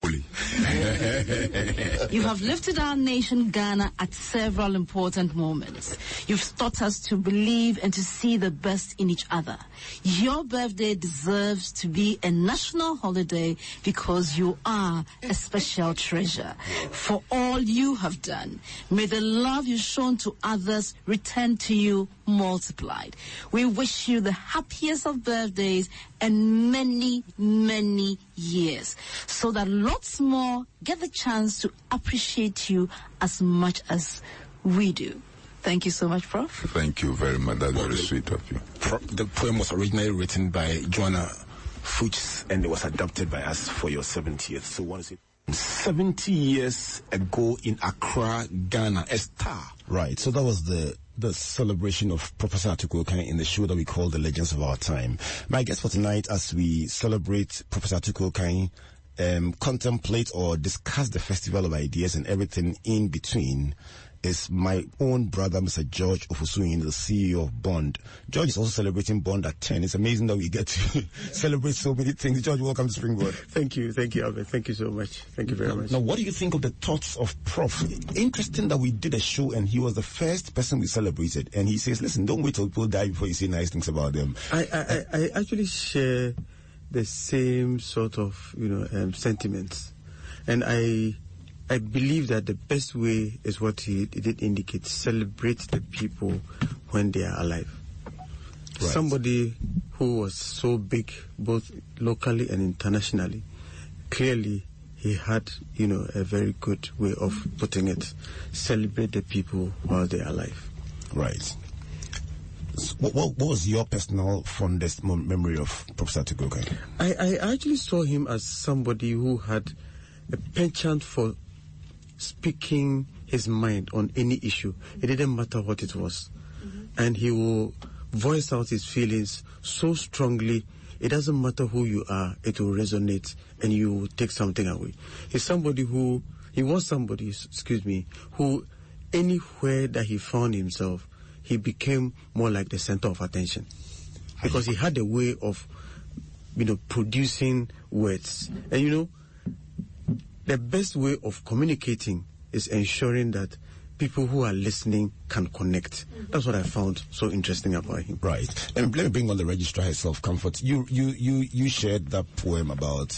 you have lifted our nation, Ghana, at several important moments. You've taught us to believe and to see the best in each other. Your birthday deserves to be a national holiday because you are a special treasure. For all you have done, may the love you've shown to others return to you multiplied. We wish you the happiest of birthdays and many, many years so that lots more get the chance to appreciate you as much as we do. Thank you so much, Prof. Thank you very much. That's very sweet of you. The poem was originally written by Joanna Fuchs and it was adopted by us for your 70th. So what is it? 70 years ago in Accra, Ghana, a star. Right. So that was the the celebration of Professor Atukwei Okai in the show that we call The Legends of Our Time. My guest for tonight, as we celebrate Professor Atukwei Okai, um, contemplate or discuss the festival of ideas and everything in between, is my own brother, Mr. George Ofosuyin, the CEO of Bond. George is also celebrating Bond at 10. It's amazing that we get to celebrate so many things. George, welcome to Springboard. Thank you. Thank you, Albert. Thank you so much. Thank you very now, much. Now, what do you think of the thoughts of Prof? Interesting that we did a show and he was the first person we celebrated. And he says, listen, don't wait till people die before you say nice things about them. I, I, I actually share the same sort of, you know, um, sentiments. And I, I believe that the best way is what he, did indicate celebrate the people when they are alive. Right. Somebody who was so big, both locally and internationally, clearly he had, you know, a very good way of putting it. Celebrate the people while they are alive. Right. So what, what, was your personal fondest memory of Professor Atukwei Okai? I, I actually saw him as somebody who had a penchant for speaking his mind on any issue. It didn't matter what it was. Mm-hmm. And he will voice out his feelings so strongly. It doesn't matter who you are, it will resonate and you will take something away. He's somebody who, he was somebody, excuse me, who anywhere that he found himself, he became more like the center of attention. Because he had a way of, you know, producing words. And you know, the best way of communicating is ensuring that people who are listening can connect. That's what I found so interesting about him. Right. And let me bring on the registrar herself, Comfort. You you you you shared that poem about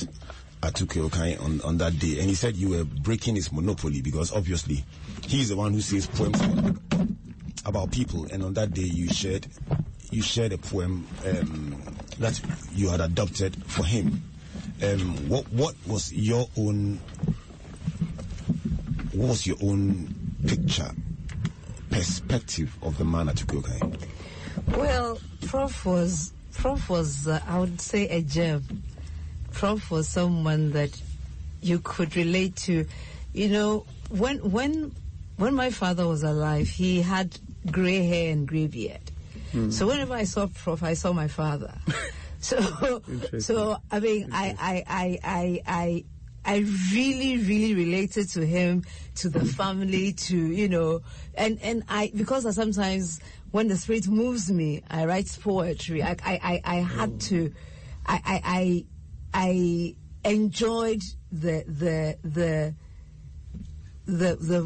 Atukwei Okai on, on that day, and he said you were breaking his monopoly because obviously he's the one who says poems about people, and on that day you shared you shared a poem um, that you had adopted for him. Um, what what was your own what was your own picture perspective of the man Atukwei Okai? Well, Prof was Prof was uh, I would say a gem. Prof was someone that you could relate to. You know, when when when my father was alive, he had gray hair and gray beard. Mm. So whenever I saw Prof, I saw my father. So, so I mean, I, I, I, I, I, I really, really related to him, to the family, to you know, and and I because I sometimes when the spirit moves me, I write poetry. I, I, I, I had oh. to, I, I, I, I enjoyed the the the the the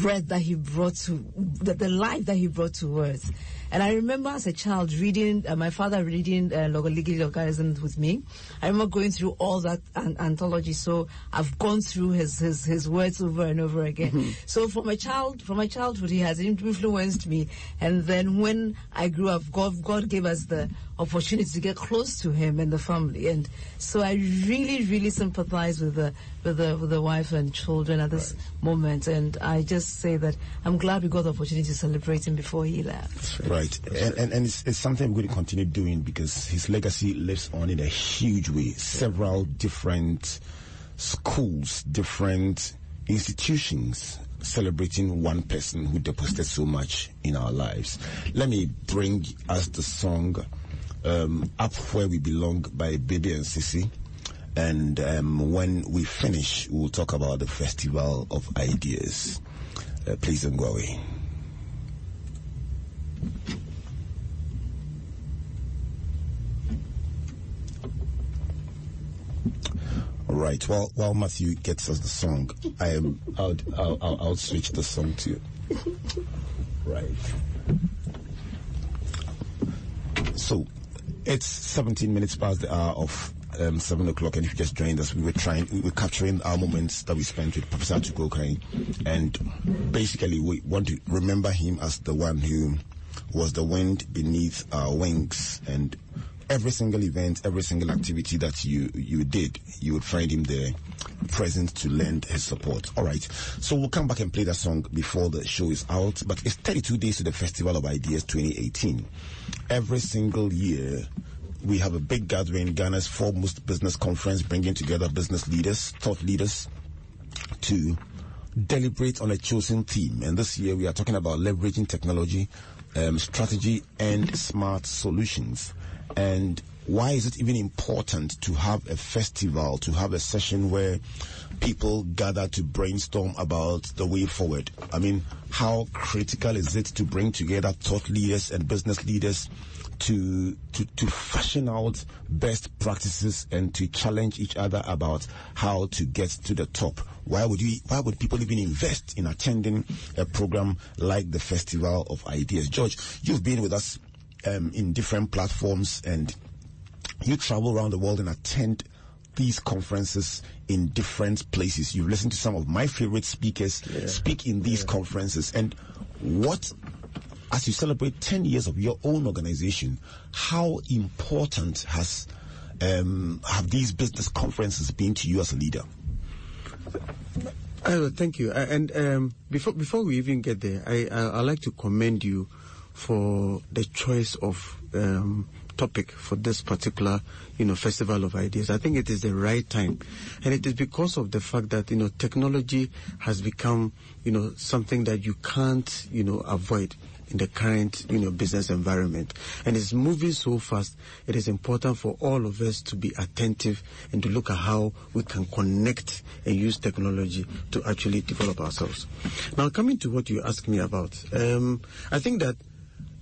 breath that he brought to the, the life that he brought to words. And I remember as a child reading, uh, my father reading uh, Lorgorligi Logarithm with me. I remember going through all that an- anthology. So I've gone through his, his, his words over and over again. Mm-hmm. So from a child, from my childhood, he has influenced me. And then when I grew up, God, God gave us the opportunity to get close to him and the family. And so I really, really sympathize with the, with the, with the wife and children at this right. moment. And I just say that I'm glad we got the opportunity to celebrate him before he left. Right. Right. And, and, and it's, it's, something we're going to continue doing because his legacy lives on in a huge way. Several different schools, different institutions celebrating one person who deposited so much in our lives. Let me bring us the song um, Up Where We Belong by BeBe and CeCe. And um, when we finish, we'll talk about the Festival of Ideas. Uh, please don't go away. All right. Well, while Matthew gets us the song, I am. I'll, I'll, I'll, I'll switch the song to. You. Right. So, it's 17 minutes past the hour of um, 7 o'clock, and if you just joined us, we were trying, we were capturing our moments that we spent with Professor Atukwei and basically we want to remember him as the one who was the wind beneath our wings, and every single event, every single activity that you you did, you would find him there, present to lend his support. All right, so we'll come back and play that song before the show is out. But it's 32 days to the Festival of Ideas 2018. Every single year, we have a big gathering, Ghana's foremost business conference, bringing together business leaders, thought leaders, to deliberate on a chosen theme. And this year, we are talking about leveraging technology, um, strategy, and smart solutions. And why is it even important to have a festival, to have a session where people gather to brainstorm about the way forward? I mean, how critical is it to bring together thought leaders and business leaders to, to, to fashion out best practices and to challenge each other about how to get to the top? Why would you, why would people even invest in attending a program like the Festival of Ideas? George, you've been with us um, in different platforms and you travel around the world and attend these conferences in different places. You've listened to some of my favorite speakers yeah. speak in these yeah. conferences. And what, as you celebrate 10 years of your own organization, how important has um, have these business conferences been to you as a leader? Uh, thank you. Uh, and um, before before we even get there, I I, I like to commend you for the choice of um, topic for this particular, you know, festival of ideas. I think it is the right time, and it is because of the fact that you know technology has become, you know, something that you can't, you know, avoid in the current, you know, business environment. And it's moving so fast. It is important for all of us to be attentive and to look at how we can connect and use technology to actually develop ourselves. Now, coming to what you asked me about, um, I think that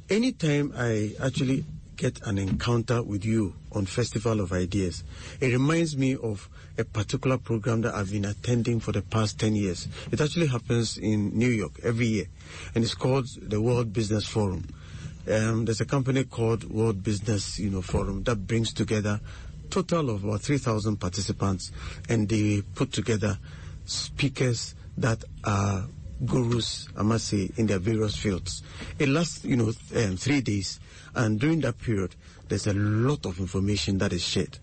anytime I actually get an encounter with you on Festival of Ideas, it reminds me of a particular program that I've been attending for the past 10 years. It actually happens in New York every year, and it's called the World Business Forum. Um, there's a company called World Business you know, Forum that brings together total of about 3,000 participants, and they put together speakers that are gurus, I must say, in their various fields. It lasts, you know, um, three days, and during that period, there's a lot of information that is shared.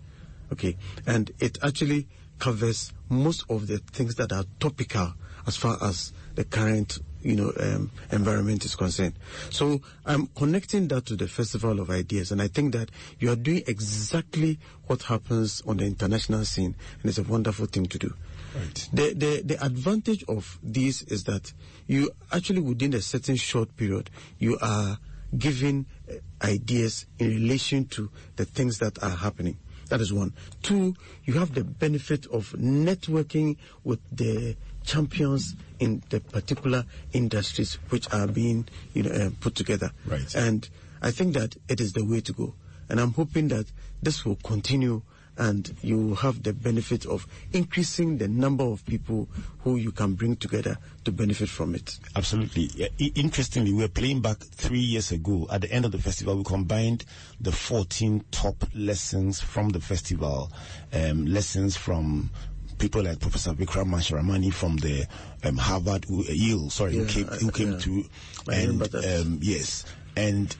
Okay, and it actually covers most of the things that are topical as far as the current you know um, environment is concerned. So I'm connecting that to the Festival of Ideas, and I think that you are doing exactly what happens on the international scene, and it's a wonderful thing to do. Right. The, the, the advantage of this is that you actually within a certain short period, you are giving uh, ideas in relation to the things that are happening. That is one. Two, you have the benefit of networking with the champions in the particular industries which are being you know, uh, put together. Right. And I think that it is the way to go. And I'm hoping that this will continue and you have the benefit of increasing the number of people who you can bring together to benefit from it. Absolutely. Interestingly, we were playing back three years ago. At the end of the festival, we combined the 14 top lessons from the festival, um, lessons from people like Professor Vikram Mansharamani from the um, Harvard, uh, Yale, sorry, yeah, who came, who came yeah. to, and um, yes, and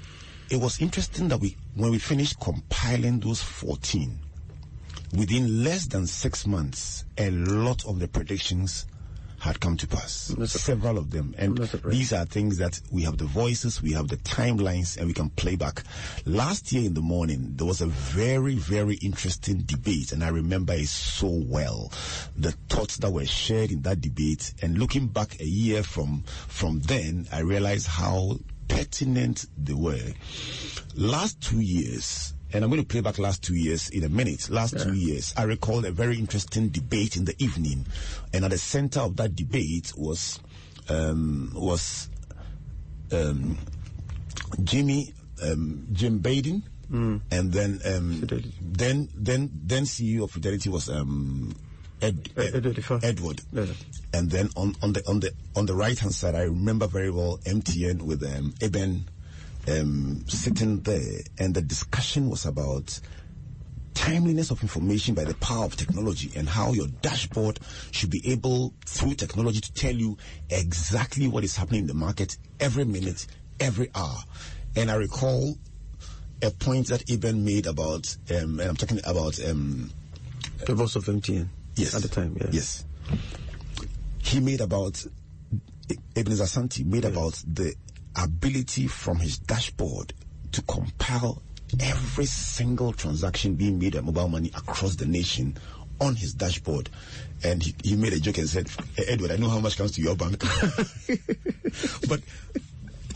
it was interesting that we, when we finished compiling those 14, within less than six months, a lot of the predictions had come to pass. Several of them. And these are things that we have the voices, we have the timelines, and we can play back. Last year in the morning, there was a very, very interesting debate, and I remember it so well. The thoughts that were shared in that debate, and looking back a year from, from then, I realized how pertinent they were. Last two years, And I'm going to play back last two years in a minute. Last two years, I recall a very interesting debate in the evening, and at the center of that debate was um, was um, Jimmy um, Jim Baiden, and then um, then then then CEO of Fidelity was um, Ed, Ed-. Edward. Yeah. And then on, on the on the on the right hand side, I remember very well MTN with um, Eben um, sitting there, and the discussion was about timeliness of information by the power of technology and how your dashboard should be able through technology to tell you exactly what is happening in the market every minute, every hour. And I recall a point that Eben made about, um, and I'm talking about um, The boss of MTN. Yes. At the time, yeah. Yes. He made about, Ebenezer Asante made about the ability from his dashboard to compile every single transaction being made at mobile money across the nation on his dashboard. And he, he made a joke and said, "Eh, Edward, I know how much comes to your bank. but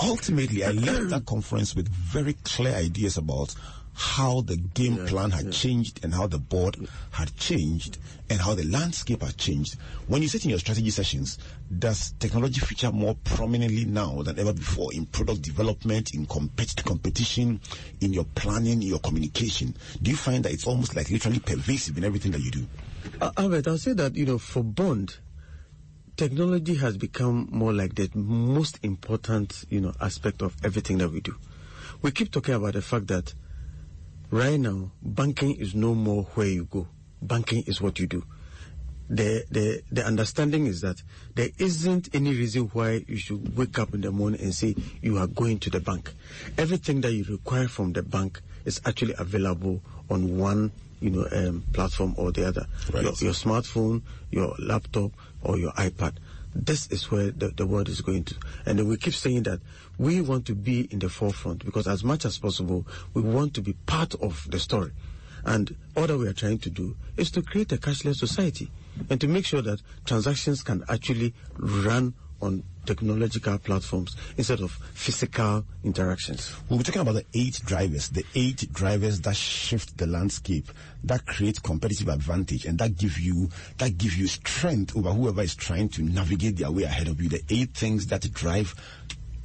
ultimately, I left that conference with very clear ideas about how the game plan had changed and how the board had changed and how the landscape had changed. When you sit in your strategy sessions, does technology feature more prominently now than ever before in product development, in compet- competition, in your planning, in your communication? Do you find that it's almost like literally pervasive in everything that you do? Uh, Albert, I'll say that, you know, for Bond, technology has become more like the most important, you know, aspect of everything that we do. We keep talking about the fact that right now, banking is no more where you go. Banking is what you do. The, the, the understanding is that there isn't any reason why you should wake up in the morning and say you are going to the bank. Everything that you require from the bank is actually available on one, you know, um, platform or the other. Right. Your, your smartphone, your laptop, or your iPad. This is where the, the world is going to. And we keep saying that we want to be in the forefront because as much as possible, we want to be part of the story. And all that we are trying to do is to create a cashless society and to make sure that transactions can actually run on technological platforms instead of physical interactions. We'll be talking about the eight drivers, the eight drivers that shift the landscape, that create competitive advantage, and that give you that give you strength over whoever is trying to navigate their way ahead of you. The eight things that drive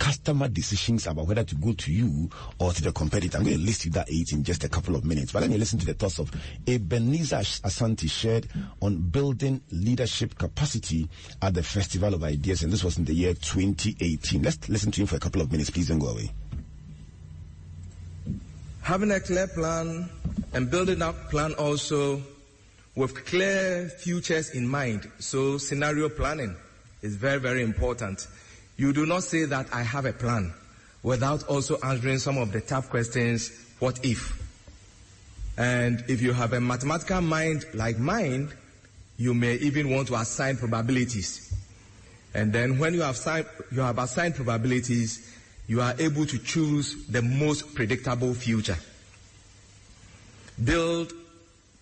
customer decisions about whether to go to you or to the competitor. I'm going to list you that eight in just a couple of minutes. But let me listen to the thoughts of Ebenezer Asante shared on building leadership capacity at the Festival of Ideas, and this was in the year 2018. Let's listen to him for a couple of minutes. Please don't go away. having a clear plan and building that plan also with clear futures in mind. So scenario planning is very, very important. You do not say that I have a plan without also answering some of the tough questions, what if? And if you have a mathematical mind like mine, you may even want to assign probabilities. And then when you have, assigned, you have assigned probabilities, you are able to choose the most predictable future. Build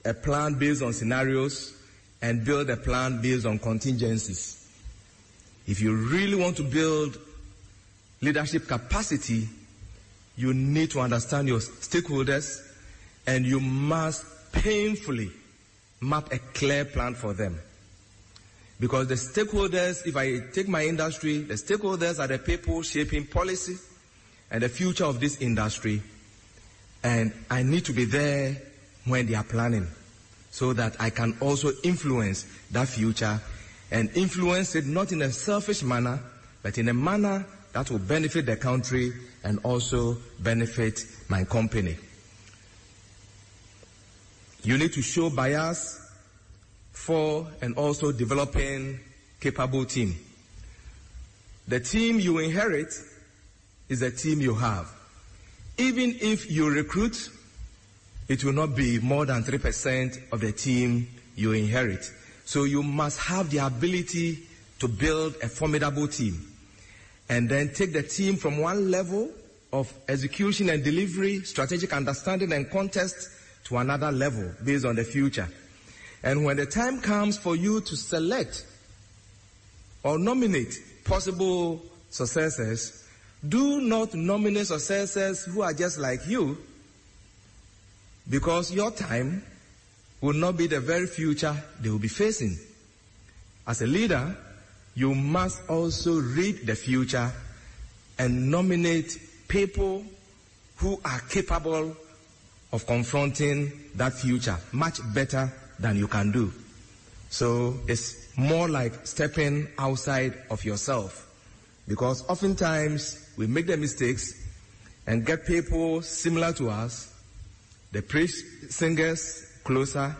a plan based on scenarios and build a plan based on contingencies. If you really want to build leadership capacity, you need to understand your stakeholders and you must painfully map a clear plan for them. Because the stakeholders, if I take my industry, the stakeholders are the people shaping policy and the future of this industry. And I need to be there when they are planning so that I can also influence that future and influence it not in a selfish manner, but in a manner that will benefit the country and also benefit my company. You need to show bias for and also developing capable team. The team you inherit is a team you have. Even if you recruit, it will not be more than 3% of the team you inherit. So you must have the ability to build a formidable team and then take the team from one level of execution and delivery, strategic understanding and contest to another level based on the future. And when the time comes for you to select or nominate possible successors, do not nominate successors who are just like you, because your time will not be the very future they will be facing. As a leader, you must also read the future and nominate people who are capable of confronting that future much better than you can do. So it's more like stepping outside of yourself. Because oftentimes we make the mistakes and get people similar to us, the praise singers closer,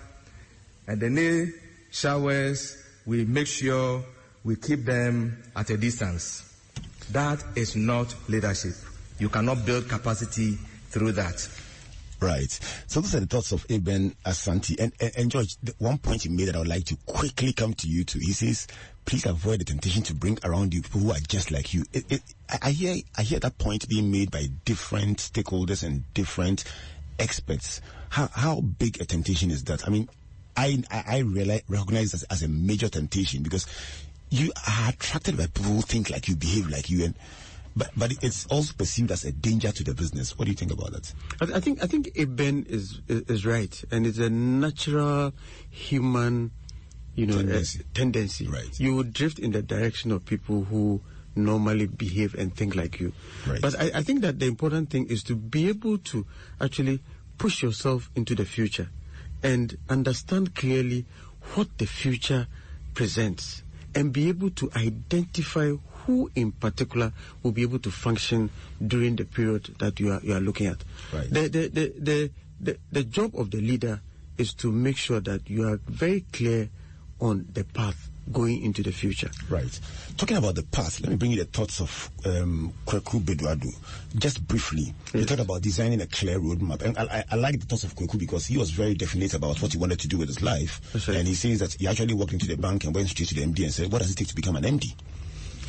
and the showers, we make sure we keep them at a distance. That is not leadership. You cannot build capacity through that. Right. So those are the thoughts of Eben Asante. And, and, and George, one point he made that I would like to quickly come to you to. He says, please avoid the temptation to bring around you people who are just like you. It, it, I hear, I hear that point being made by different stakeholders and different experts. How, how big a temptation is that? I mean, I, I, I realize, recognize this as a major temptation because you are attracted by people who think like you, behave like you, and but but it's also perceived as a danger to the business. What do you think about that? I, I think I think Eben is, is is right, and it's a natural human, you know, Tendency. tendency. Right. You would drift in the direction of people who normally behave and think like you. Right. But I, I think that the important thing is to be able to actually push yourself into the future and understand clearly what the future presents and be able to identify who in particular will be able to function during the period that you are you are looking at. Right. The, the, the, the, the, the job of the leader is to make sure that you are very clear on the path going into the future. Right. Talking about the past, let me bring you the thoughts of um, Kweku Bedu-Addo. Just briefly, you talked about designing a clear roadmap. And I, I, I like the thoughts of Kweku because he was very definite about what he wanted to do with his life. Right. And he says that he actually walked into the bank and went straight to the MD and said, what does it take to become an MD?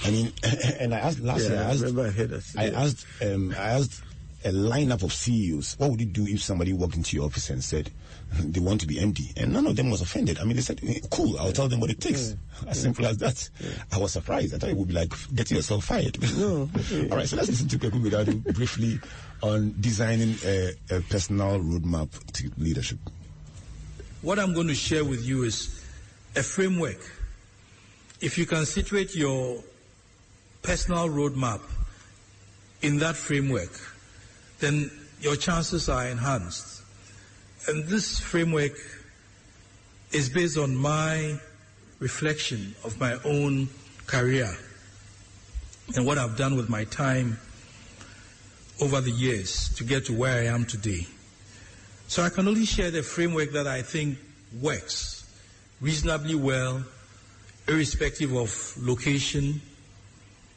I mean, and I asked last year, Yeah, I I asked, remember I heard that. I Yeah. asked, um, I asked a lineup of CEOs, what would you do if somebody walked into your office and said they want to be MD? And none of them was offended. I mean, they said, "Eh, cool, I'll tell them what it takes. As simple as that. I was surprised. I thought it would be like getting yourself fired. No. All right, so let's listen to Kweku Bedu-Addo briefly on designing a, a personal roadmap to leadership. What I'm going to share with you is a framework. If you can situate your personal roadmap in that framework, then your chances are enhanced. And this framework is based on my reflection of my own career and what I've done with my time over the years to get to where I am today. So I can only share the framework that I think works reasonably well, irrespective of location,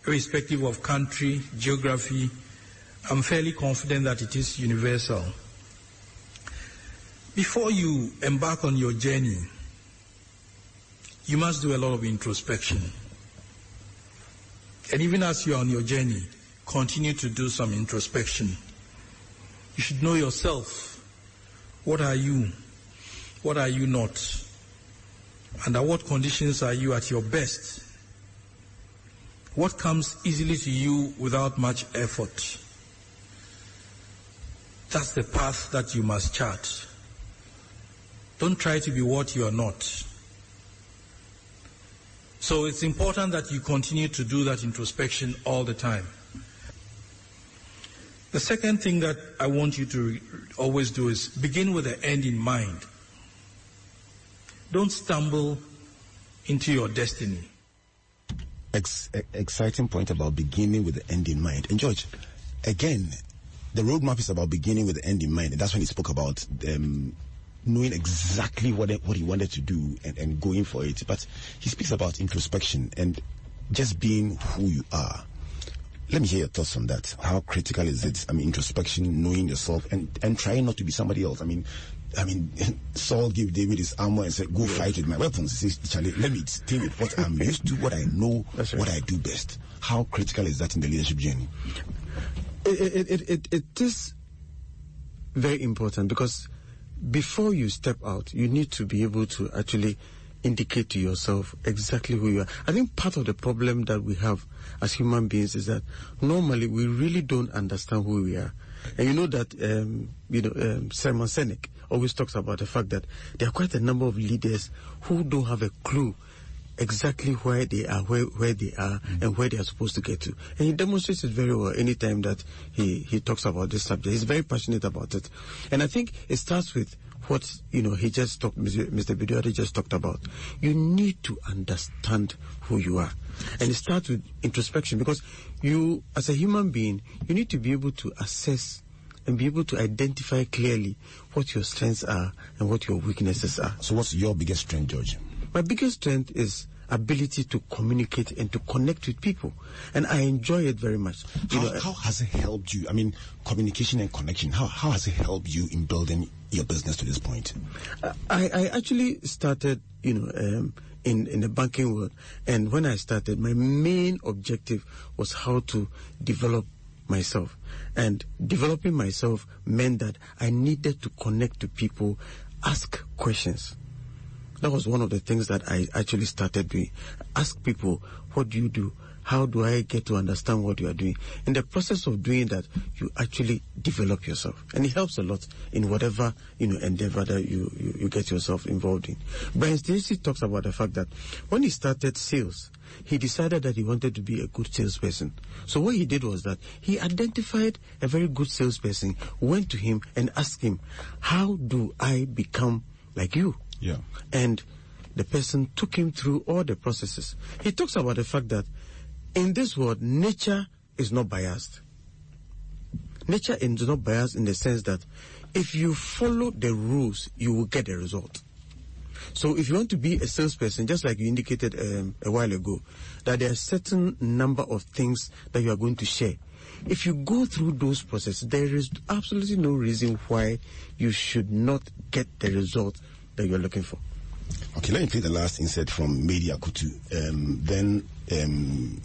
irrespective of country, geography. I'm fairly confident that it is universal. Before you embark on your journey, you must do a lot of introspection. And even as you are on your journey, continue to do some introspection. You should know yourself. What are you? What are you not? Under what conditions are you at your best? What comes easily to you without much effort? That's the path that you must chart. Don't try to be what you are not. So it's important that you continue to do that introspection all the time. The second thing that I want you to always do is begin with the end in mind. Don't stumble into your destiny. Ex- exciting point about beginning with the end in mind. And George, again, the roadmap is about beginning with the end in mind. And that's when he spoke about um, knowing exactly what what he wanted to do and, and going for it. But he speaks about introspection and just being who you are. Let me hear your thoughts on that. How critical is it? I mean, introspection, knowing yourself, and and trying not to be somebody else. I mean, I mean, Saul gave David his armor and said, "Go fight with my weapons." He says, "Charlie, let me stay with what I'm used to, what I know, right. what I do best." How critical is that in the leadership journey? It, it, it, it, is very important because before you step out, you need to be able to actually indicate to yourself exactly who you are. I think part of the problem that we have as human beings is that normally we really don't understand who we are. And you know that, um, you know, um, Simon Sinek always talks about the fact that there are quite a number of leaders who don't have a clue exactly where they are, where, where they are, mm. and where they are supposed to get to. And he demonstrates it very well anytime that he, he talks about this subject. He's very passionate about it. And I think it starts with what, you know, he just talked, Mr. Bedu-Addo just talked about. You need to understand who you are. And it starts with introspection because you, as a human being, you need to be able to assess and be able to identify clearly what your strengths are and what your weaknesses are. So, what's your biggest strength, George? My biggest strength is ability to communicate and to connect with people, and I enjoy it very much. How, know, how has it helped you? I mean, communication and connection. How how has it helped you in building your business to this point? I, I actually started, you know. Um, in, in the banking world. And when I started, my main objective was how to develop myself. And developing myself meant that I needed to connect to people, ask questions. That was one of the things that I actually started doing. Ask people, what do you do? How do I get to understand what you are doing? In the process of doing that, you actually develop yourself. And it helps a lot in whatever, you know, endeavor that you, you, you get yourself involved in. Brian Tracy talks about the fact that when he started sales, he decided that he wanted to be a good salesperson. So what he did was that he identified a very good salesperson, went to him and asked him, how do I become like you? Yeah. And the person took him through all the processes. He talks about the fact that in this world, nature is not biased. Nature is not biased in the sense that if you follow the rules, you will get a result. So if you want to be a salesperson, just like you indicated um, a while ago, that there are certain number of things that you are going to share. If you go through those processes, there is absolutely no reason why you should not get the result that you're looking for. Okay, let me play the last insert from Maidie Arkutu. Um, then um,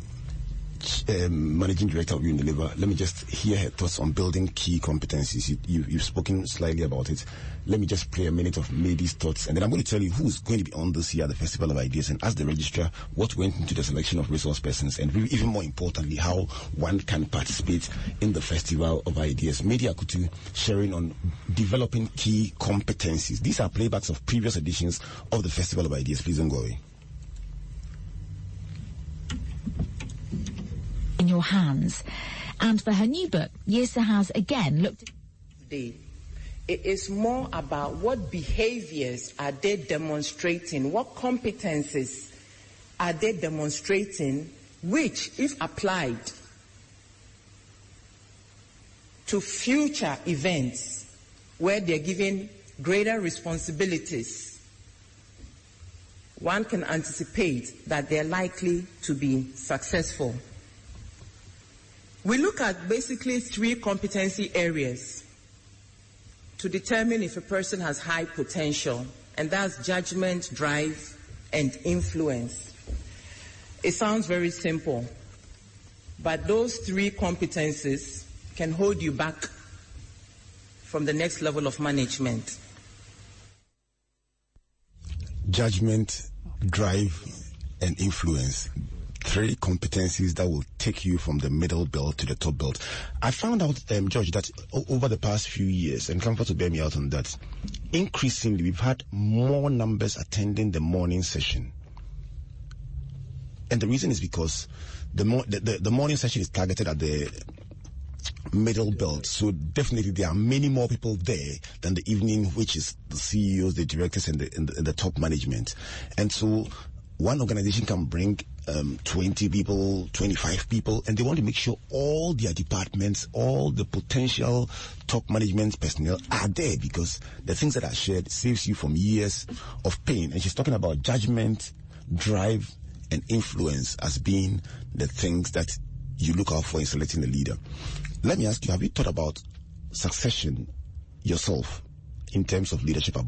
um, managing director of Unilever, let me just hear her thoughts on building key competencies. You, have spoken slightly about it. Let me just play a minute of Maidie's thoughts, and then I'm going to tell you who's going to be on this year at the Festival of Ideas, and ask the registrar what went into the selection of resource persons, and even more importantly, how one can participate in the Festival of Ideas. Maidie Arkutu sharing on developing key competencies. These are playbacks of previous editions of the Festival of Ideas. Please don't go away. In your hands. And for her new book, Yesa has again looked it is more about what behaviors are they demonstrating, what competences are they demonstrating, which, if applied to future events where they're given greater responsibilities, one can anticipate that they're likely to be successful. We look at basically three competency areas to determine if a person has high potential, and that's judgment, drive, and influence. It sounds very simple, but those three competencies can hold you back from the next level of management. Judgment, drive, and influence three competencies that will take you from the middle belt to the top belt. I found out, um, George, that o- over the past few years, and Comfort to bear me out on that, increasingly we've had more numbers attending the morning session. And the reason is because the, mo- the, the, the morning session is targeted at the middle belt. So definitely there are many more people there than the evening, which is the CEOs, the directors, and the, and the, and the top management. And so one organization can bring um, 20 people, 25 people, and they want to make sure all their departments, all the potential top management personnel are there because the things that are shared saves you from years of pain. And she's talking about judgment, drive, and influence as being the things that you look out for in selecting a leader. Let me ask you, have you thought about succession yourself in terms of leadership at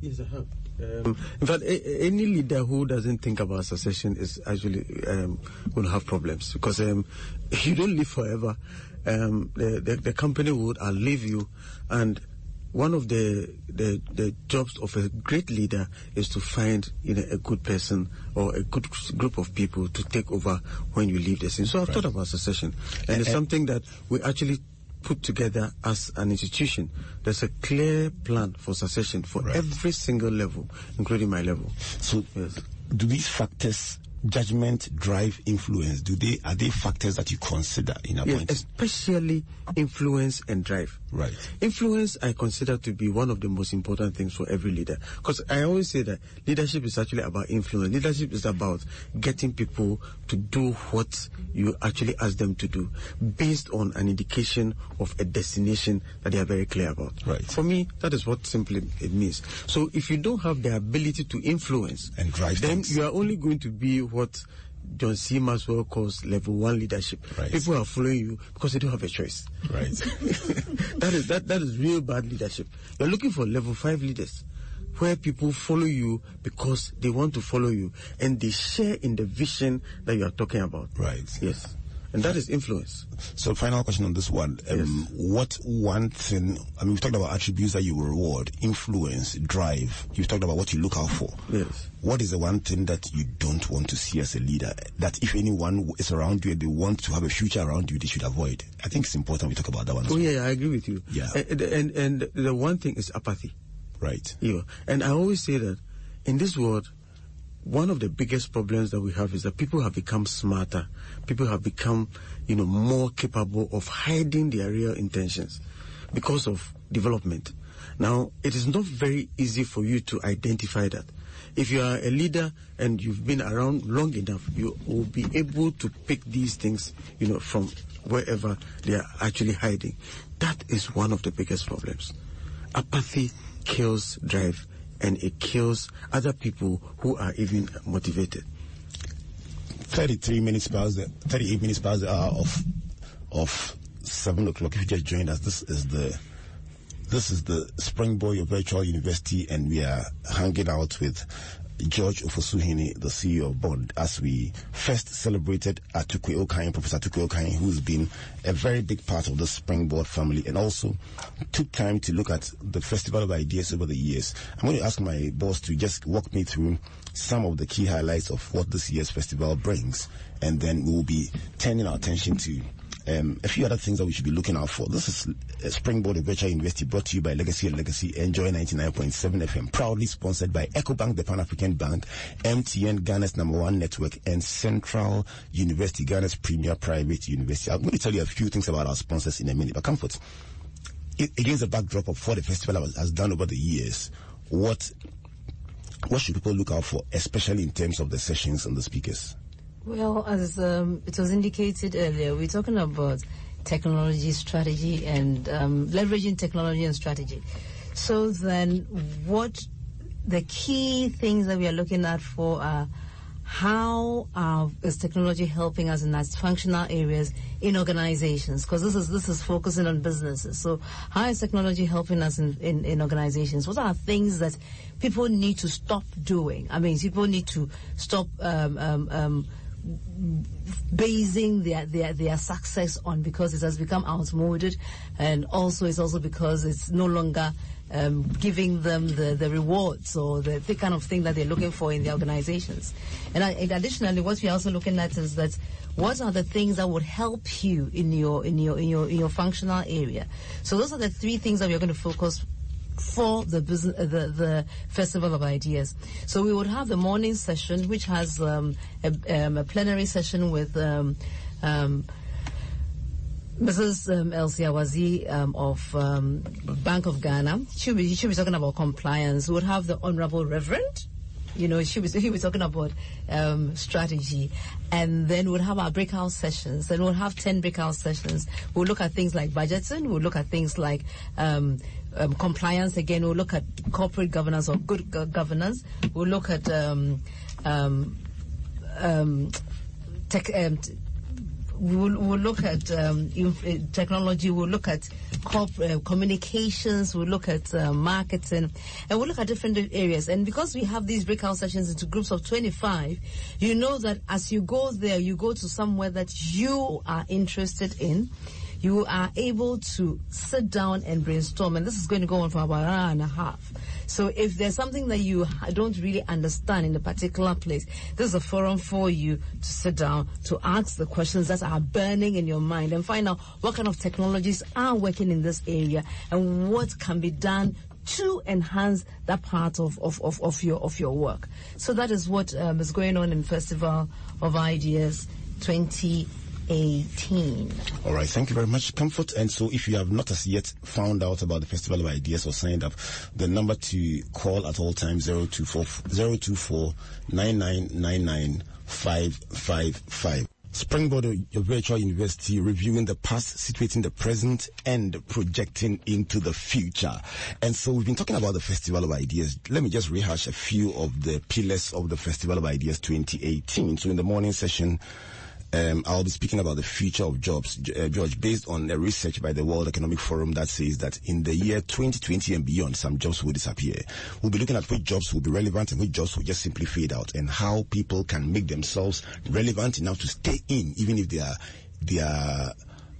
Yes, I have. Um, in fact, a, any leader who doesn't think about succession is actually um, going to have problems because um, you don't live forever. Um, the, the, the company would outlive you, and one of the, the, the jobs of a great leader is to find you know a good person or a good group of people to take over when you leave the scene. So I've right. thought about succession, and, and it's something that we actually put together as an institution, there's a clear plan for succession for every single level, including my level. So, yes. do these factors, judgment, drive, influence, do they are they factors that you consider in appointing Yes, especially influence and drive. Right. Influence, I consider to be one of the most important things for every leader. Because I always say that leadership is actually about influence. Leadership is about getting people to do what you actually ask them to do based on an indication of a destination that they are very clear about. Right. For me, that is what simply it means. So if you don't have the ability to influence And drive then things. you are only going to be what John C. Maxwell calls level one leadership. Right. People are following you because they don't have a choice. Right. that is that that is real bad leadership. You're looking for level five leaders where people follow you because they want to follow you and they share in the vision that you are talking about. Right. Yes. And that is influence. So, final question on this one. Um, What one thing, I mean, we've talked about attributes that you reward, influence, drive. You've talked about what you look out for. Yes. What is the one thing that you don't want to see as a leader? That if anyone is around you and they want to have a future around you, they should avoid. I think it's important we talk about that one. as Oh well. yeah, I agree with you. Yeah. And and, and the one thing is apathy. Right. Yeah. And I always say that in this world, one of the biggest problems that we have is that people have become smarter. People have become, you know, more capable of hiding their real intentions because of development. Now, it is not very easy for you to identify that. If you are a leader and you've been around long enough, you will be able to pick these things, you know, from wherever they are actually hiding. That is one of the biggest problems. Apathy kills drive and it kills other people who are even motivated. 33 minutes past the 38 minutes past the hour of of 7 o'clock if you just joined us this is the this is the springboard virtual university and we are hanging out with George Ofosuhini, the CEO of Bond, as we first celebrated Atukwei Okai, Professor Atukwei Okai, who's been a very big part of the Springboard family and also took time to look at the Festival of Ideas over the years. I'm going to ask my boss to just walk me through some of the key highlights of what this year's festival brings, and then we'll be turning our attention to um, a few other things that we should be looking out for. This is a Springboard of Virtual University brought to you by Legacy and Legacy Enjoy 99.7 FM, proudly sponsored by EcoBank, the Pan African Bank, MTN, Ghana's number one network, and Central University, Ghana's premier private university. I'm going to tell you a few things about our sponsors in a minute, but comfort. I- Against the backdrop of what the festival has, has done over the years, what what should people look out for, especially in terms of the sessions and the speakers? Well, as um, it was indicated earlier, we're talking about technology strategy and um, leveraging technology and strategy. So then, what the key things that we are looking at for are how uh, is technology helping us in its functional areas in organizations? Because this is this is focusing on businesses. So how is technology helping us in, in, in organizations? What are things that people need to stop doing? I mean, people need to stop um, um, um, basing their, their their success on because it has become outmoded, and also it's also because it's no longer um, giving them the, the rewards or the, the kind of thing that they're looking for in the organizations. And, I, and additionally, what we're also looking at is that what are the things that would help you in your in your in your in your functional area. So those are the three things that we're going to focus for the business, uh, the, the Festival of Ideas. So we would have the morning session, which has um, a, um, a plenary session with um, um, Mrs. Um, Elsie Awadzi um, of um, Bank of Ghana. She'll be, she'll be talking about compliance. We would have the Honorable Reverend. You know, she was, he was talking about um, strategy. And then we'll have our breakout sessions. And we'll have 10 breakout sessions. We'll look at things like budgeting. We'll look at things like um, compliance again. We'll look at corporate governance or good go- governance. We'll look at um, um, um, tech, um, t- we'll, we'll look at um, inf- uh, technology, we'll look at corp- uh, communications, we'll look at uh, marketing, and we'll look at different areas. And because we have these breakout sessions into groups of 25, you know that as you go there, you go to somewhere that you are interested in. You are able to sit down and brainstorm. And this is going to go on for about an hour and a half. So if there's something that you don't really understand in a particular place, this is a forum for you to sit down, to ask the questions that are burning in your mind and find out what kind of technologies are working in this area and what can be done to enhance that part of, of, of, of your of your work. So that is what um, is going on in Festival of Ideas 2018. All right, thank you very much, Comfort. And so, if you have not as yet found out about the Festival of Ideas or signed up, the number to call at all times 024 024 9999 555. Springboard, your virtual university, reviewing the past, situating the present, and projecting into the future. And so we've been talking about the Festival of Ideas. Let me just rehash a few of the pillars of the Festival of Ideas 2018. So in the morning session, um, I'll be speaking about the future of jobs, uh, George, based on a research by the World Economic Forum that says that in the year 2020 and beyond, some jobs will disappear. We'll be looking at which jobs will be relevant and which jobs will just simply fade out, and how people can make themselves relevant enough to stay in, even if they are they are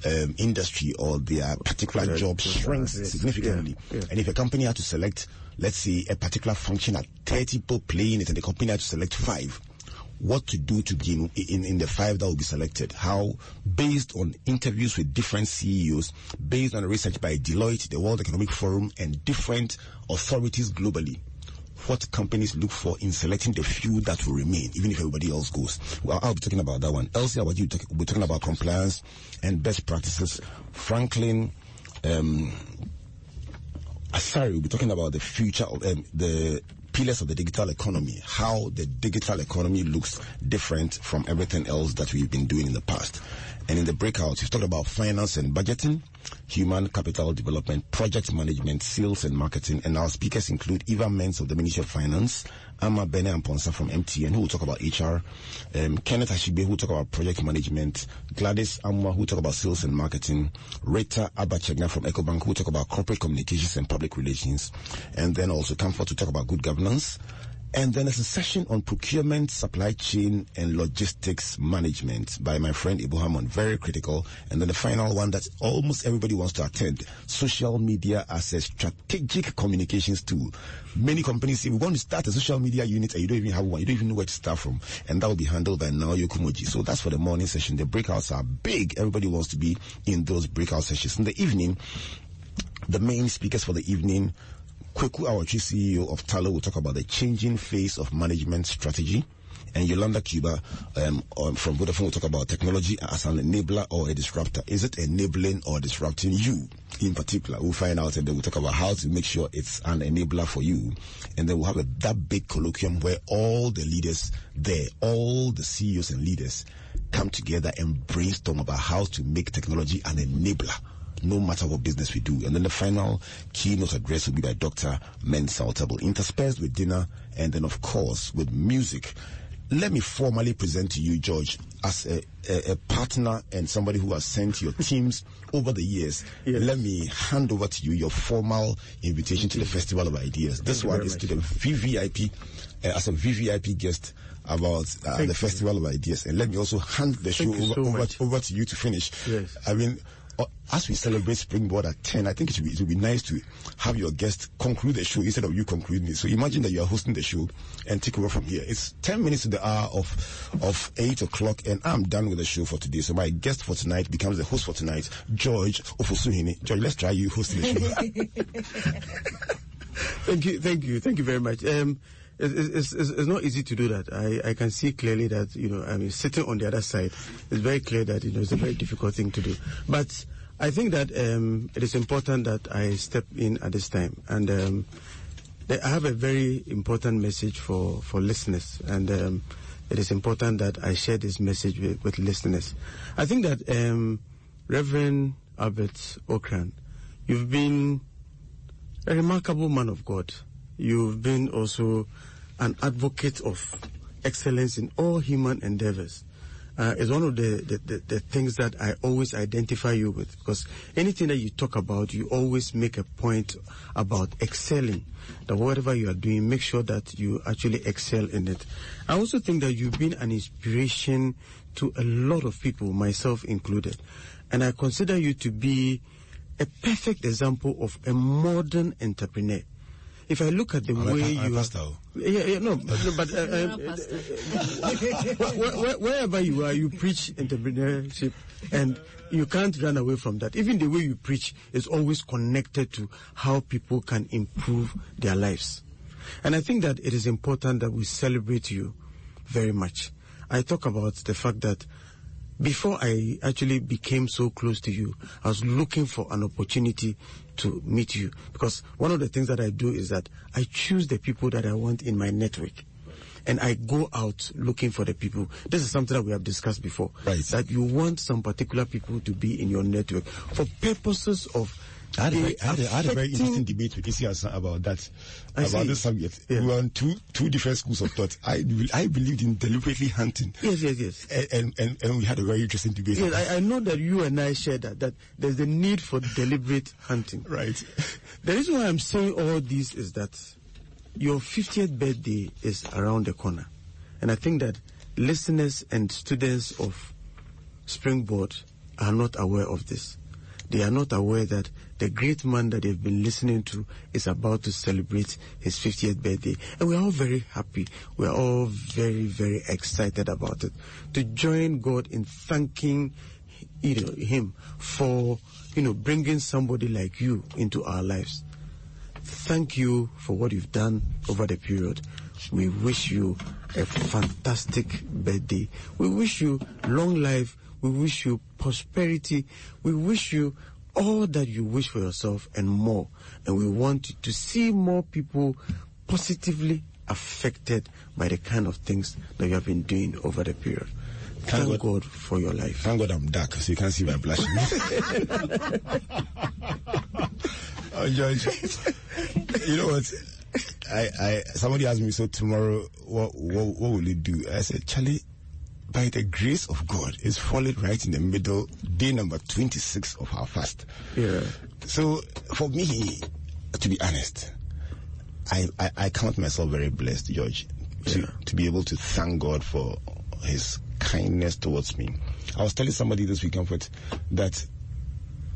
um, industry or their particular job shrinks significantly. Yeah. And if a company had to select, let's say, a particular function at 30 people playing it, and the company had to select five what to do to be in, in, the five that will be selected. How, based on interviews with different CEOs, based on research by Deloitte, the World Economic Forum, and different authorities globally, what companies look for in selecting the few that will remain, even if everybody else goes. Well, I'll be talking about that one. Elsie, about you, we'll be talking about compliance and best practices. Franklin, um, Asari will be talking about the future of um, the pillars of the digital economy, how the digital economy looks different from everything else that we've been doing in the past. And in the breakouts, we've talked about finance and budgeting, human capital development, project management, sales and marketing. And our speakers include Eva Mens of the Ministry of Finance, Amma Bene Amponsa from MTN, who will talk about HR, um, Kenneth Ashibe, who will talk about project management, Gladys Amma, who will talk about sales and marketing, Rita Abachegna from EcoBank, who will talk about corporate communications and public relations, and then also Comfort to talk about good governance, and then there's a session on procurement, supply chain, and logistics management by my friend Ibu Hamon. Very critical. And then the final one that almost everybody wants to attend. Social media as a strategic communications tool. Many companies say, we want to start a social media unit and you don't even have one. You don't even know where to start from. And that will be handled by Naoyo Kumoji. So that's for the morning session. The breakouts are big. Everybody wants to be in those breakout sessions. In the evening, the main speakers for the evening Kweku Awotwi, CEO of Tullow, will talk about the changing face of management strategy. And Yolanda Cuba um, um, from Vodafone will talk about technology as an enabler or a disruptor. Is it enabling or disrupting you in particular? We'll find out and then we'll talk about how to make sure it's an enabler for you. And then we'll have a, that big colloquium where all the leaders there, all the CEOs and leaders come together and brainstorm about how to make technology an enabler no matter what business we do. And then the final keynote address will be by Dr. Mensa Otabil, interspersed with dinner and then, of course, with music. Let me formally present to you, George, as a, a, a partner and somebody who has sent your teams over the years. Yes. Let me hand over to you your formal invitation to the Festival of Ideas. Thank this one is much. to the VVIP, uh, as a VVIP guest about uh, the Festival of Ideas. And let me also hand the Thank show over, so over, over, to you to finish. Yes. I mean, as we celebrate Springboard at 10, I think it would, be, it would be nice to have your guest conclude the show instead of you concluding it. So imagine that you are hosting the show and take over from here. It's 10 minutes to the hour of, of 8 o'clock and I'm done with the show for today. So my guest for tonight becomes the host for tonight, George Ofosuhini. George, let's try you hosting the show. thank you, thank you, thank you very much. Um, it's, it's, it's, not easy to do that. I, I can see clearly that, you know, I mean, sitting on the other side, it's very clear that, you know, it's a very difficult thing to do. But I think that um, it is important that I step in at this time. And um, I have a very important message for, for listeners. And um, it is important that I share this message with, with listeners. I think that um, Reverend Albert Ocran, you've been a remarkable man of God. You've been also an advocate of excellence in all human endeavors. uh, is one of the, the, the, the things that I always identify you with because anything that you talk about, you always make a point about excelling. That whatever you are doing, make sure that you actually excel in it. I also think that you've been an inspiration to a lot of people, myself included. And I consider you to be a perfect example of a modern entrepreneur. If I look at the I'm way pa- I'm a you, pastor, oh. yeah, yeah, no, but, no, but uh, uh, where- where- wherever you are, you preach entrepreneurship, and you can't run away from that. Even the way you preach is always connected to how people can improve their lives. And I think that it is important that we celebrate you very much. I talk about the fact that before I actually became so close to you, I was looking for an opportunity to meet you because one of the things that I do is that I choose the people that I want in my network. And I go out looking for the people. This is something that we have discussed before. Right. That you want some particular people to be in your network for purposes of I had, a very, I, had a, I had a very interesting debate with Isi Hassan about that, I about see. this subject. Yeah. We were on two, two different schools of thought. I, I believed in deliberately hunting. Yes, yes, yes. And, and, and, we had a very interesting debate. Yes, I, I know that you and I share that, that there's the need for deliberate hunting. right. The reason why I'm saying all this is that your 50th birthday is around the corner. And I think that listeners and students of Springboard are not aware of this. They are not aware that the great man that they've been listening to is about to celebrate his 50th birthday. And we're all very happy. We're all very, very excited about it. To join God in thanking you know, him for, you know, bringing somebody like you into our lives. Thank you for what you've done over the period. We wish you a fantastic birthday. We wish you long life. We wish you prosperity. We wish you all that you wish for yourself and more. And we want to see more people positively affected by the kind of things that you have been doing over the period. Thank, Thank God. for your life. Thank God I'm dark, so you can't see my blushing. oh, George, you know what? I, I, somebody asked me, so tomorrow, what, what, what will you do? I said, Charlie, by the grace of God, it's falling right in the middle, day number 26 of our fast. Yeah. So, for me, to be honest, I, I, I count myself very blessed, George, to, to be able to thank God for his kindness towards me. I was telling somebody this weekend Comfort, that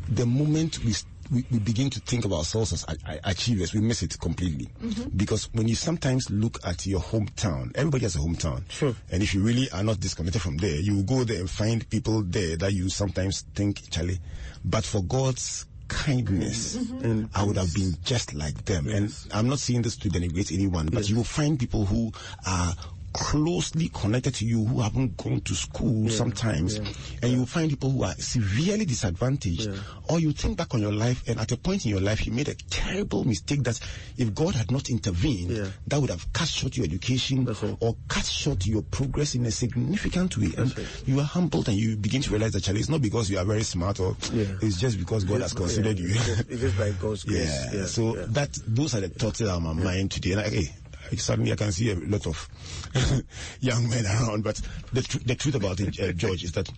the moment we, we, we begin to think of ourselves as a- a- achievers, we miss it completely. Mm-hmm. Because when you sometimes look at your hometown, everybody has a hometown. Sure. And if you really are not disconnected from there, you will go there and find people there that you sometimes think, Charlie, but for God's kindness, mm-hmm. And I would have been just like them. And I'm not saying this to denigrate anyone, but you will find people who are closely connected to you who haven't gone to school sometimes and you find people who are severely disadvantaged or you think back on your life and at a point in your life you made a terrible mistake that if God had not intervened Yeah. that would have cut short your education right. or cut short your progress in a significant way and right. you are humbled and you begin to realize that it's not because you are very smart or Yeah. it's just because God has considered you. It is, it is by God's grace. Yeah. Yeah, so yeah. that those are the thoughts that are on my mind today. And I, hey, suddenly I can see a lot of young men around. But the tr- the truth about it, uh, George, is that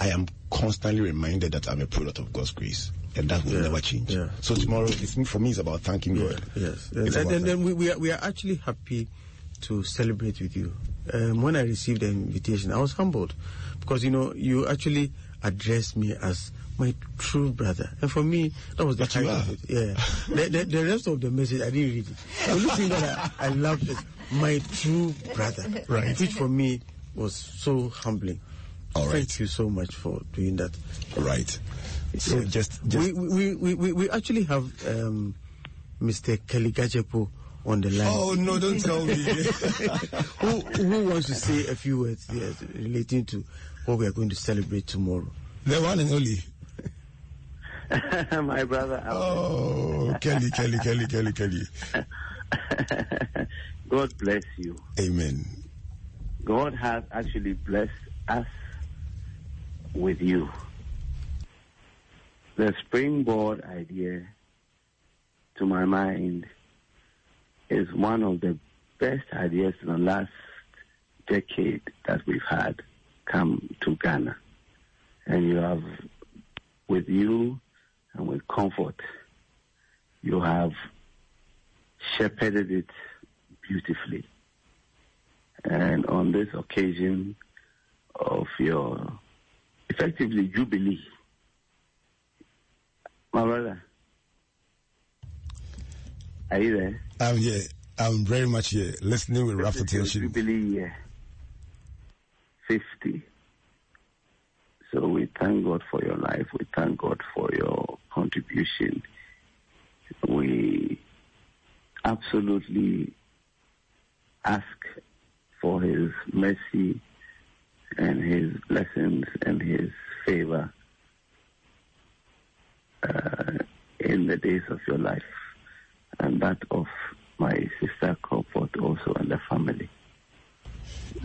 I am constantly reminded that I'm a product of God's grace, and that will Yeah, never change. yeah. So tomorrow, it's, for me, it's about thanking God. Yes, and, and then we, we, are, we are actually happy to celebrate with you. Um, when I received the invitation, I was humbled because you know you actually addressed me as my true brother, and for me that was the But you height of are. it. Yeah, the, the, the rest of the message I didn't read it. The only thing that I, I loved is my true brother, Right. Which for me was so humbling. All right. Thank you so much for doing that. right. So Yeah. just, just we, we, we, we, actually have um, Mr. Kelly Gadzekpo on the line. oh no, don't tell me. who, who wants to say a few words yes, relating to what we are going to celebrate tomorrow? the one and only. my brother. Oh, Kelly, Kelly, Kelly, Kelly, Kelly. God bless you. Amen. God has actually blessed us with you. The springboard idea, to my mind, is one of the best ideas in the last decade that we've had. come to Ghana. And you have, with you and with comfort, you have shepherded it beautifully. And on this occasion of your effectively jubilee, my brother, are you there? I'm here. I'm very much here, listening with rapt attention. Jubilee year, 50. So we thank God for your life. We thank God for your contribution. We absolutely ask for his mercy and his blessings and his favor uh, in the days of your life and that of my sister Comfort also and the family.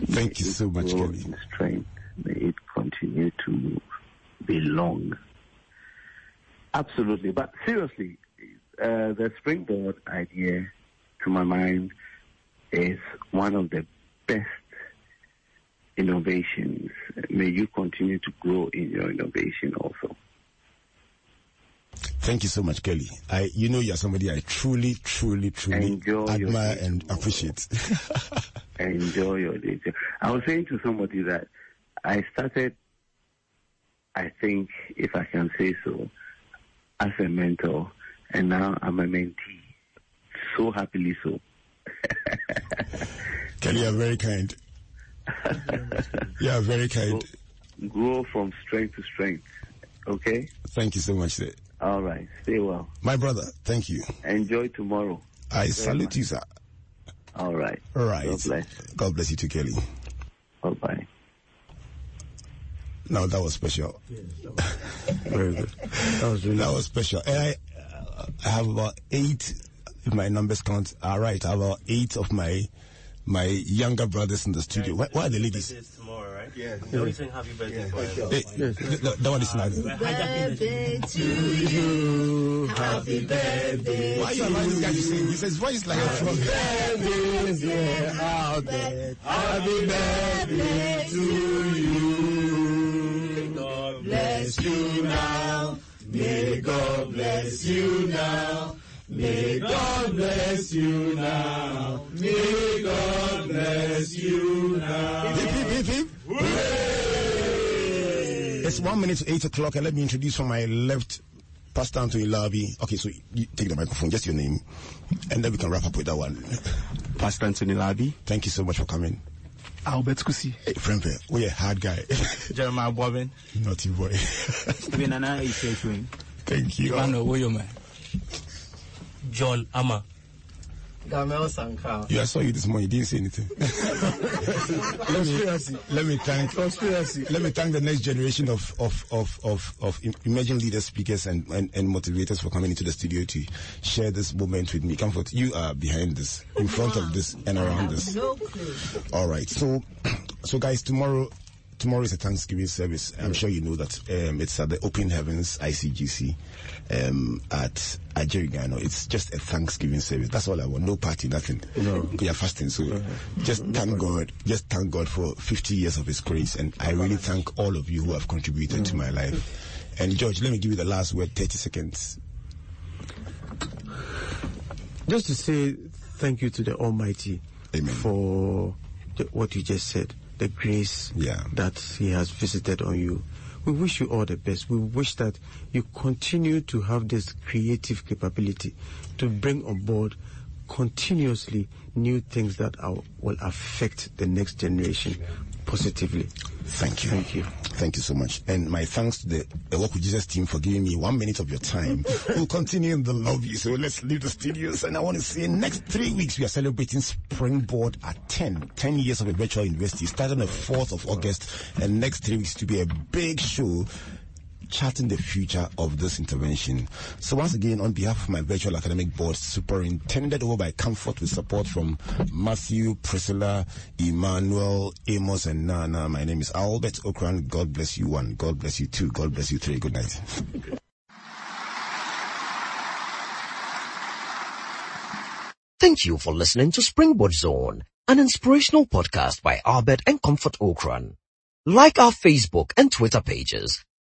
Thank you so much, Kelly. strength. May it continue to be long. Absolutely. But seriously, uh, the springboard idea, to my mind, is one of the best innovations. May you continue to grow in your innovation also. Thank you so much, Kelly. I, you know, you're somebody I truly, truly, truly Enjoy admire and appreciate. Enjoy your day. I was saying to somebody that I started, I think, if I can say so, as a mentor, and now I'm a mentee. So happily so. Kelly, you're very kind. you're very kind. Grow from strength to strength. Okay? Thank you so much, sir. All right. Stay well. My brother, thank you. Enjoy tomorrow. I Very salute much. you, sir. All right. All right. God bless. God bless you too, Kelly. Bye bye. No, that was special. Very good. That was really That was special. And I, uh, I have about eight, if my numbers count are right, I have about eight of my my younger brothers in the studio. Why, why are the ladies? It's tomorrow, right? Yeah. Don't sing happy birthday for him. Hey, th- th- that one is not. Birthday to you. Happy birthday. Why are you allowing this guy to sing? He says voice like a frog. Happy birthday to you. God bless you now. May God bless you now. May God bless you now. May God bless you now. Hip, hip, hip, hip. It's one minute to eight o'clock, and let me introduce from my left, Pastor Anthony Lavi. Okay, so you take the microphone, just your name, and then we can wrap up with that one. Pastor Anthony Labi. Thank you so much for coming. Albert Kusi. Hey, friend, we a hard guy. Jeremiah Bobbin. Naughty boy. Even Nana is saying, Thank you. Ivano Woyoma. John Ama. Gamel Sankar. Yeah, I saw you this morning. You didn't say anything. let me let me thank Conspiracy. let me thank the next generation of of of of, of em- emerging leaders, speakers, and, and and motivators for coming into the studio to share this moment with me. Comfort, you are behind this, in front of this, and around this. No clue. All right. So, so guys, tomorrow, tomorrow is a Thanksgiving service. I'm sure you know that. Um, it's at the Open Heavens ICGC um, at Adjiringanor. It's just a Thanksgiving service. That's all I want. No party, nothing. No. We are fasting, so just thank God. Just thank God for 50 years of His grace, and I really thank all of you who have contributed to my life. And George, let me give you the last word. 30 seconds. Just to say thank you to the Almighty Amen. for the, what you just said, the grace Yeah. that He has visited on you. We wish you all the best. We wish that you continue to have this creative capability to bring on board continuously new things that are, will affect the next generation positively. Thank you. Thank you. Thank you so much. And my thanks to the, the Walk with Jesus team for giving me one minute of your time. we'll continue in the lobby. So let's leave the studios. And I want to say next three weeks, we are celebrating Springboard at 10. 10 years of a virtual university, starting the 4th of August. And next three weeks to be a big show charting the future of this intervention. So once again, on behalf of my virtual academic board, superintended over by Comfort with support from Matthew, Priscilla, Emmanuel, Amos, and Nana. My name is Albert Ocran. God bless you one. God bless you two. God bless you three. Good night. Thank you for listening to Springboard Zone, an inspirational podcast by Albert and Comfort Ocran. Like our Facebook and Twitter pages